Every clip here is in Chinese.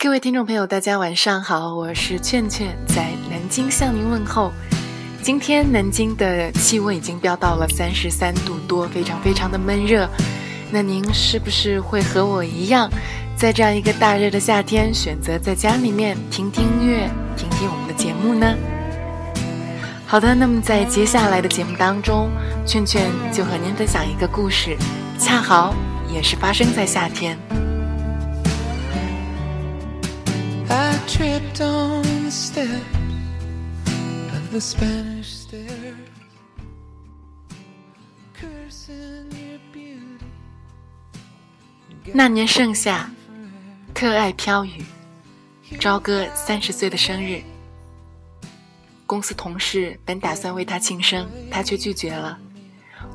各位听众朋友，大家晚上好，我是劝劝，在南京向您问候。今天南京的气温已经飙到了三十三度多，非常非常的闷热。那您是不是会和我一样，在这样一个大热的夏天，选择在家里面听听音乐，听听我们的节目呢？好的，那么在接下来的节目当中，劝劝就和您分享一个故事，恰好也是发生在夏天。Tripped on the step of the Spanish stairs, cursing your beauty. 那年盛夏，特爱飘雨，朝哥三十岁的生日。公司同事本打算为他庆生，他却拒绝了。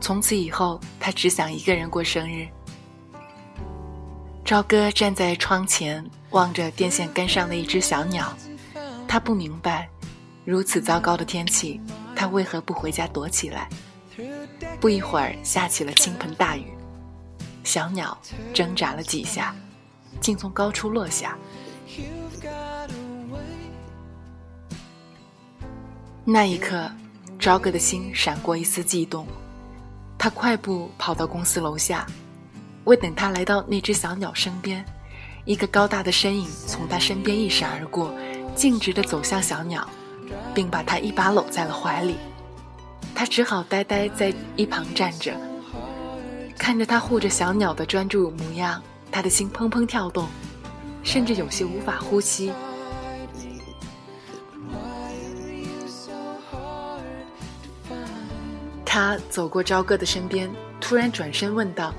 从此以后，他只想一个人过生日。朝哥站在窗前，望着电线杆上的一只小鸟。他不明白，如此糟糕的天气，他为何不回家躲起来？不一会儿，下起了倾盆大雨。小鸟挣扎了几下，竟从高处落下。那一刻，朝哥的心闪过一丝悸动。他快步跑到公司楼下。未等他来到那只小鸟身边，一个高大的身影从他身边一闪而过，径直地走向小鸟，并把它一把搂在了怀里。他只好呆呆在一旁站着，看着他护着小鸟的专注模样，他的心砰砰跳动，甚至有些无法呼吸。他走过朝歌的身边，突然转身问道。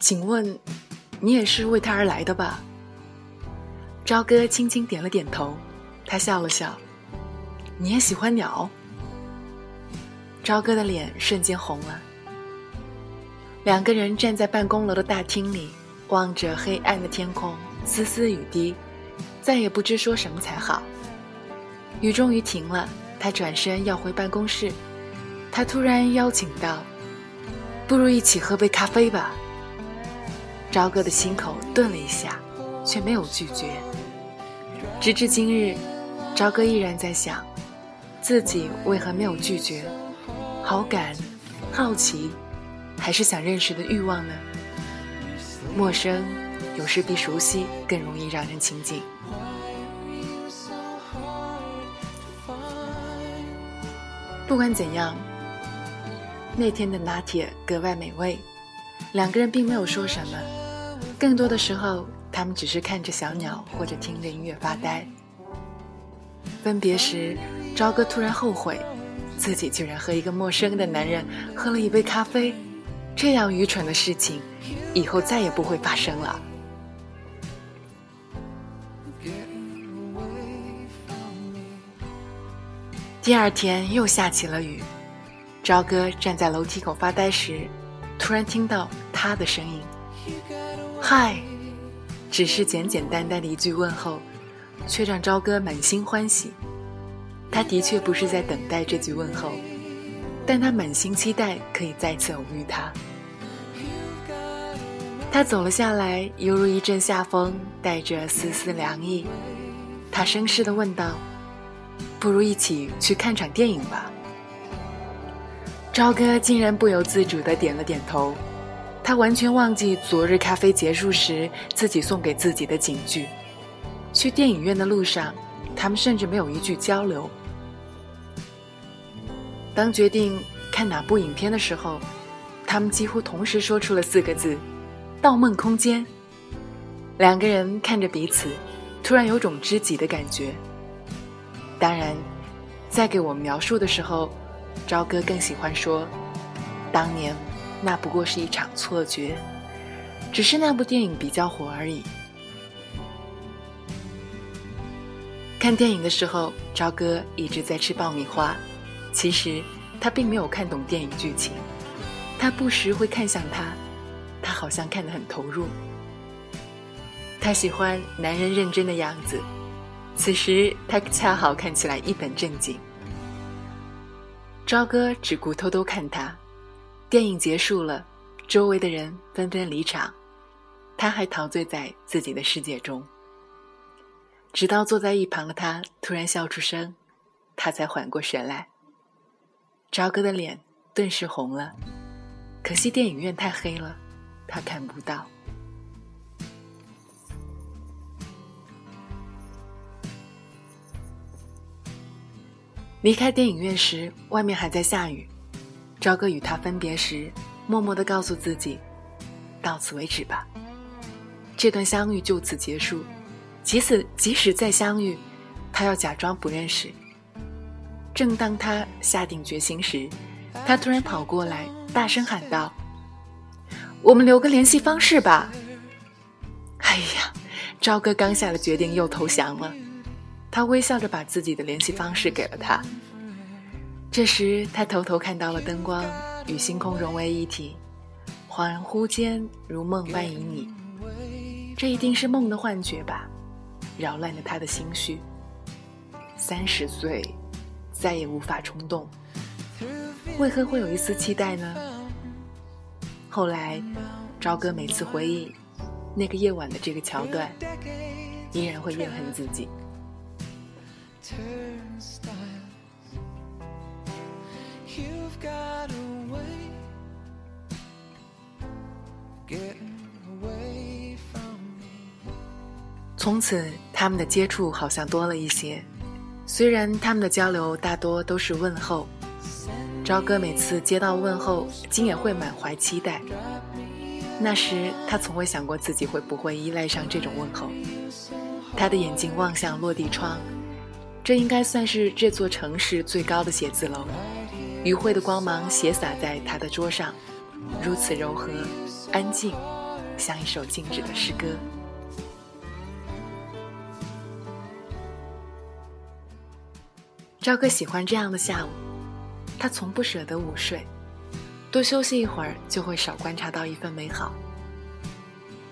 请问，你也是为他而来的吧？朝哥轻轻点了点头，他笑了笑。你也喜欢鸟？朝哥的脸瞬间红了。两个人站在办公楼的大厅里，望着黑暗的天空，丝丝雨滴，再也不知说什么才好。雨终于停了，他转身要回办公室，他突然邀请道：“不如一起喝杯咖啡吧。”朝哥的心口顿了一下，却没有拒绝。直至今日，朝哥依然在想，自己为何没有拒绝？好感、好奇，还是想认识的欲望呢？陌生有时比熟悉更容易让人亲近。不管怎样，那天的拿铁格外美味。两个人并没有说什么。更多的时候，他们只是看着小鸟，或者听着音乐发呆。分别时，朝哥突然后悔，自己居然和一个陌生的男人喝了一杯咖啡，这样愚蠢的事情，以后再也不会发生了。第二天又下起了雨，朝哥站在楼梯口发呆时，突然听到他的声音。嗨，只是简简单单的一句问候，却让朝哥满心欢喜。他的确不是在等待这句问候，但他满心期待可以再次偶遇他。他走了下来，犹如一阵夏风，带着丝丝凉意。他绅士的问道：“不如一起去看场电影吧？”朝哥竟然不由自主的点了点头。他完全忘记昨日咖啡结束时自己送给自己的警句。去电影院的路上，他们甚至没有一句交流。当决定看哪部影片的时候，他们几乎同时说出了四个字：“《盗梦空间》。”两个人看着彼此，突然有种知己的感觉。当然，在给我们描述的时候，朝哥更喜欢说：“当年。”那不过是一场错觉，只是那部电影比较火而已。看电影的时候，朝哥一直在吃爆米花。其实他并没有看懂电影剧情，他不时会看向他，他好像看得很投入。他喜欢男人认真的样子，此时他恰好看起来一本正经。朝哥只顾偷偷看他。电影结束了，周围的人纷纷离场，他还陶醉在自己的世界中。直到坐在一旁的他突然笑出声，他才缓过神来。朝歌的脸顿时红了，可惜电影院太黑了，他看不到。离开电影院时，外面还在下雨。朝歌与他分别时，默默的告诉自己：“到此为止吧，这段相遇就此结束。即使即使再相遇，他要假装不认识。”正当他下定决心时，他突然跑过来，大声喊道：“我们留个联系方式吧！”哎呀，朝歌刚下了决定，又投降了。他微笑着把自己的联系方式给了他。这时，他偷偷看到了灯光与星空融为一体，恍惚间如梦般旖旎。这一定是梦的幻觉吧？扰乱了他的心绪。三十岁，再也无法冲动，为何会有一丝期待呢？后来，朝歌每次回忆那个夜晚的这个桥段，依然会怨恨自己。从此，他们的接触好像多了一些。虽然他们的交流大多都是问候，朝哥每次接到问候，竟也会满怀期待。那时，他从未想过自己会不会依赖上这种问候。他的眼睛望向落地窗。这应该算是这座城市最高的写字楼，余晖的光芒斜洒在他的桌上，如此柔和、安静，像一首静止的诗歌。朝歌喜欢这样的下午，他从不舍得午睡，多休息一会儿就会少观察到一份美好。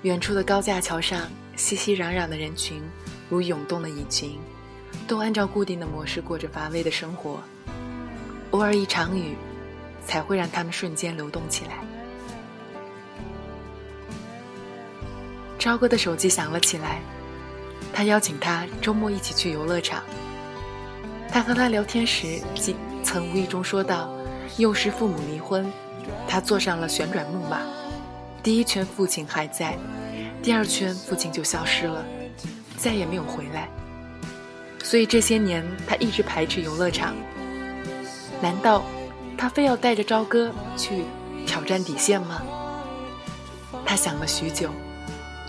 远处的高架桥上，熙熙攘攘的人群如涌动的蚁群。都按照固定的模式过着乏味的生活，偶尔一场雨，才会让他们瞬间流动起来。朝哥的手机响了起来，他邀请他周末一起去游乐场。他和他聊天时，曾曾无意中说到，幼时父母离婚，他坐上了旋转木马，第一圈父亲还在，第二圈父亲就消失了，再也没有回来。所以这些年，他一直排斥游乐场。难道他非要带着朝歌去挑战底线吗？他想了许久，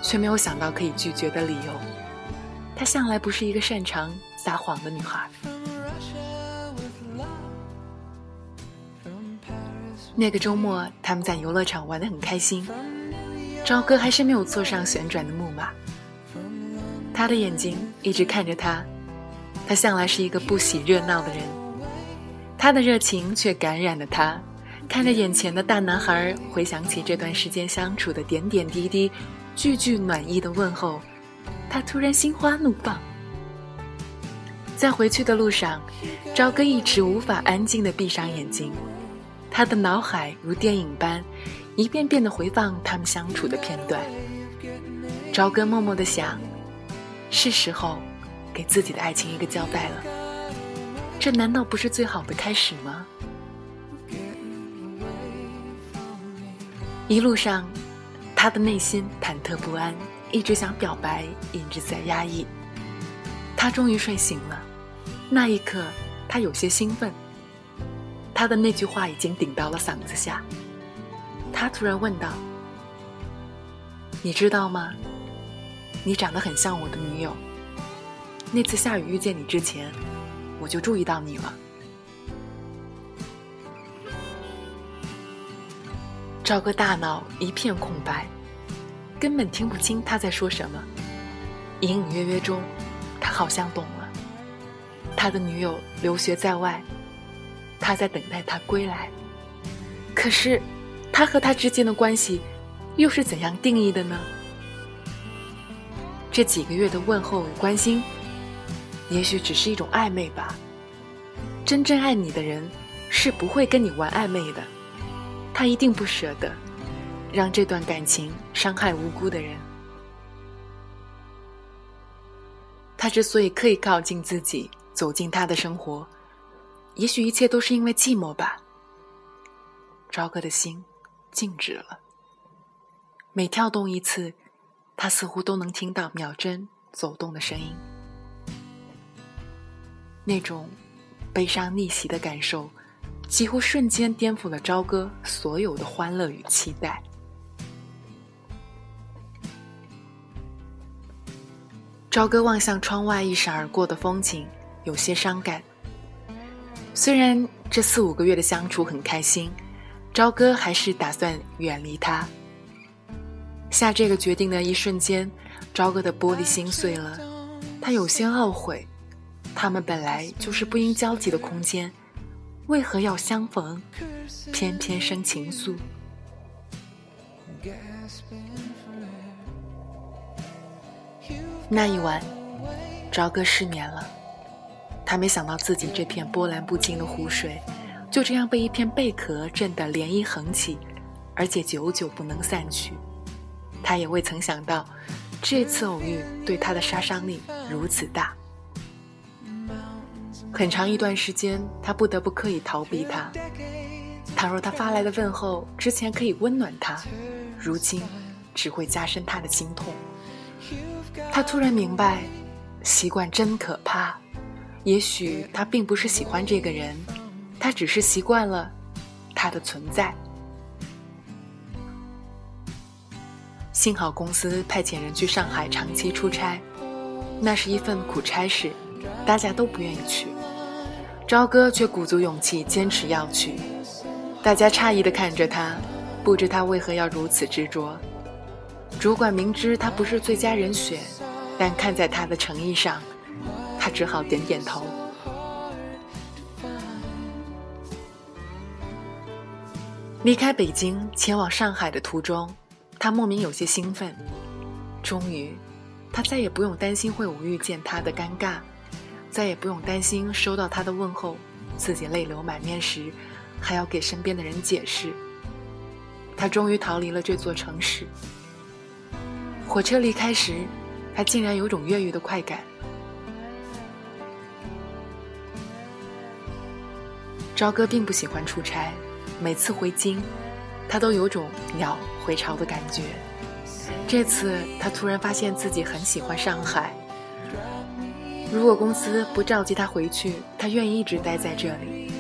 却没有想到可以拒绝的理由。她向来不是一个擅长撒谎的女孩。那个周末，他们在游乐场玩得很开心，朝歌还是没有坐上旋转的木马。他的眼睛一直看着他。他向来是一个不喜热闹的人，他的热情却感染了他。看着眼前的大男孩，回想起这段时间相处的点点滴滴，句句暖意的问候，他突然心花怒放。在回去的路上，朝歌一直无法安静地闭上眼睛，他的脑海如电影般，一遍遍地回放他们相处的片段。朝歌默默地想，是时候。给自己的爱情一个交代了，这难道不是最好的开始吗？一路上，他的内心忐忑不安，一直想表白，一直在压抑。他终于睡醒了，那一刻，他有些兴奋。他的那句话已经顶到了嗓子下，他突然问道：“你知道吗？你长得很像我的女友。”那次下雨遇见你之前，我就注意到你了。赵哥大脑一片空白，根本听不清他在说什么。隐隐约约中，他好像懂了。他的女友留学在外，他在等待他归来。可是，他和他之间的关系，又是怎样定义的呢？这几个月的问候与关心。也许只是一种暧昧吧。真正爱你的人是不会跟你玩暧昧的。他一定不舍得让这段感情伤害无辜的人。他之所以刻意靠近自己走进他的生活也许一切都是因为寂寞吧。朝歌的心静止了。每跳动一次他似乎都能听到秒针走动的声音。那种悲伤逆袭的感受，几乎瞬间颠覆了朝歌所有的欢乐与期待。朝歌望向窗外一闪而过的风景，有些伤感。虽然这四五个月的相处很开心，朝歌还是打算远离他。下这个决定的一瞬间，朝歌的玻璃心碎了，他有些懊悔。他们本来就是不应交集的空间，为何要相逢，偏偏生情愫？那一晚，朝歌失眠了。他没想到自己这片波澜不惊的湖水，就这样被一片贝壳震得涟漪横起，而且久久不能散去。他也未曾想到，这次偶遇对他的杀伤力如此大。很长一段时间，他不得不刻意逃避他。倘若他发来的问候之前可以温暖他，如今只会加深他的心痛。他突然明白，习惯真可怕。也许他并不是喜欢这个人，他只是习惯了他的存在。幸好公司派遣人去上海长期出差，那是一份苦差事，大家都不愿意去。朝歌却鼓足勇气坚持要去。大家诧异地看着他，不知他为何要如此执着。主管明知他不是最佳人选，但看在他的诚意上，他只好点点头。离开北京前往上海的途中，他莫名有些兴奋。终于，他再也不用担心会偶遇见他的尴尬，再也不用担心收到他的问候，自己泪流满面时还要给身边的人解释。他终于逃离了这座城市。火车离开时，他竟然有种越狱的快感。朝歌并不喜欢出差，每次回京，他都有种鸟回巢的感觉。这次他突然发现自己很喜欢上海。如果公司不召集他回去，他愿意一直待在这里，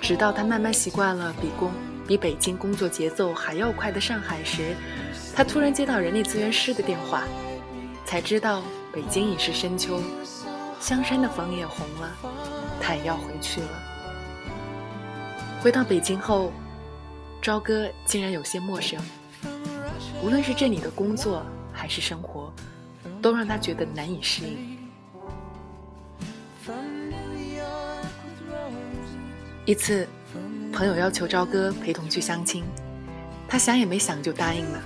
直到他慢慢习惯了比工比北京工作节奏还要快的上海时。他突然接到人力资源师的电话，才知道北京已是深秋，香山的枫叶红了，他也要回去了。回到北京后，朝歌竟然有些陌生，无论是这里的工作还是生活，都让他觉得难以适应。一次，朋友要求朝歌陪同去相亲，他想也没想就答应了。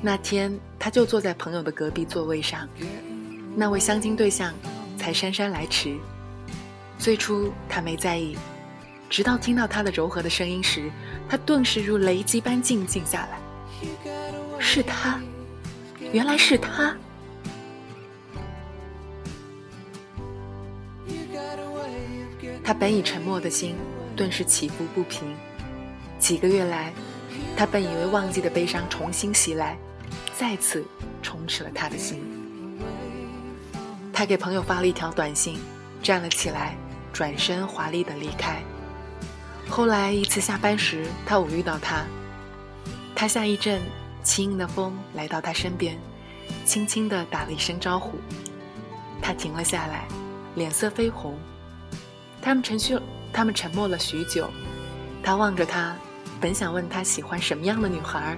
那天，他就坐在朋友的隔壁座位上，那位相亲对象才姗姗来迟。最初他没在意，直到听到他的柔和的声音时，他顿时如雷击般静静下来。是他，原来是他。他本已沉默的心，顿时起伏不平。几个月来，他本以为忘记的悲伤重新袭来。再次充斥了他的心。他给朋友发了一条短信，站了起来，转身华丽的离开。后来一次下班时，他偶遇到他，他像一阵轻盈的风来到他身边，轻轻的打了一声招呼。他停了下来，脸色绯红。他们沉续，他们沉默了许久。他望着他，本想问他喜欢什么样的女孩。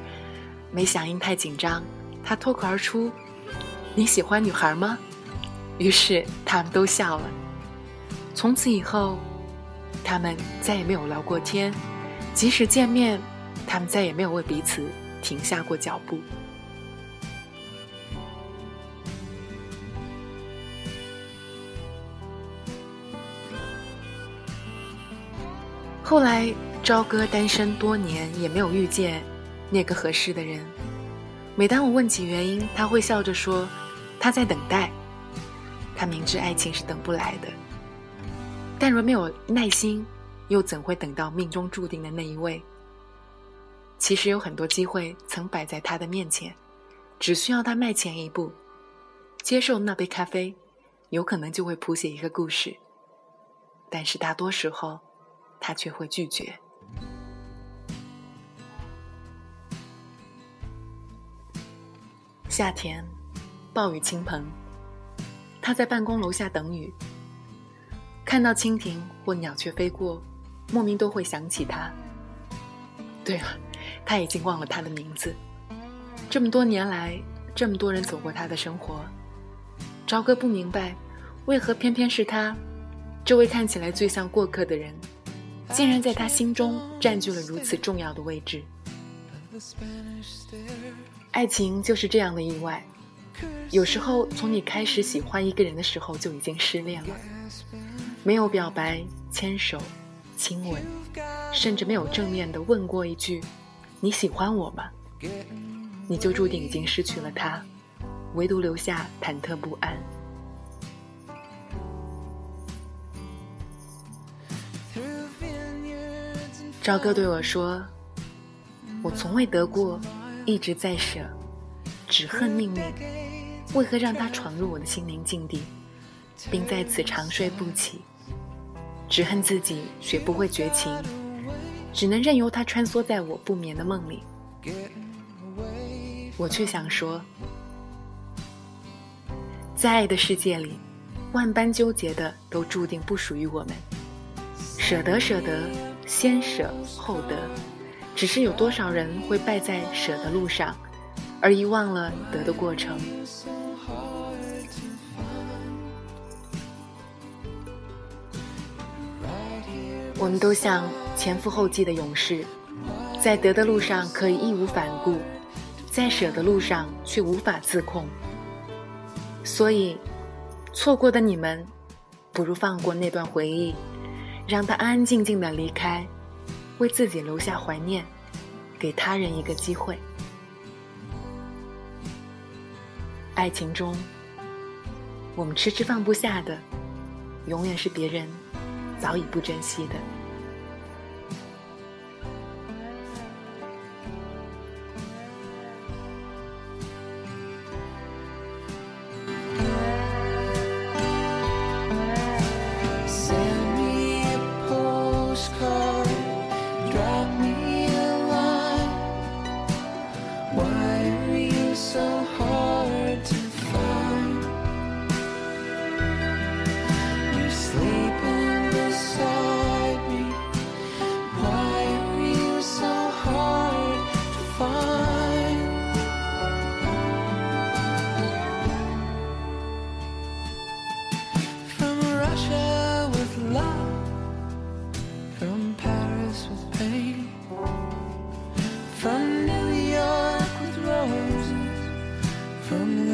没响应太紧张，他脱口而出：“你喜欢女孩吗？”于是他们都笑了。从此以后，他们再也没有聊过天，即使见面，他们再也没有为彼此停下过脚步。后来，朝歌单身多年，也没有遇见。那个合适的人，每当我问起原因，他会笑着说：“他在等待。”他明知爱情是等不来的，但若没有耐心，又怎会等到命中注定的那一位？其实有很多机会曾摆在他的面前，只需要他迈前一步，接受那杯咖啡，有可能就会谱写一个故事。但是大多时候，他却会拒绝。夏天，暴雨倾盆，他在办公楼下等雨，看到蜻蜓或鸟雀飞过，莫名都会想起他。对了。他已经忘了他的名字。这么多年来，这么多人走过他的生活，朝哥不明白，为何偏偏是他，这位看起来最像过客的人，竟然在他心中占据了如此重要的位置。爱情就是这样的意外，有时候从你开始喜欢一个人的时候就已经失恋了，没有表白、牵手、亲吻，甚至没有正面的问过一句。你喜欢我吗？你就注定已经失去了他，唯独留下忐忑不安。赵哥对我说：“我从未得过，一直在舍，只恨命运，为何让他闯入我的心灵境地，并在此长睡不起？只恨自己学不会绝情。”只能任由他穿梭在我不眠的梦里，我却想说，在爱的世界里，万般纠结的都注定不属于我们。舍得，舍得，先舍后得，只是有多少人会败在舍的路上，而遗忘了得的过程。我们都像。前赴后继的勇士，在得的路上可以义无反顾，在舍的路上却无法自控。所以，错过的你们，不如放过那段回忆，让他安安静静的离开，为自己留下怀念，给他人一个机会。爱情中，我们迟迟放不下的，永远是别人早已不珍惜的。from New York with roses. From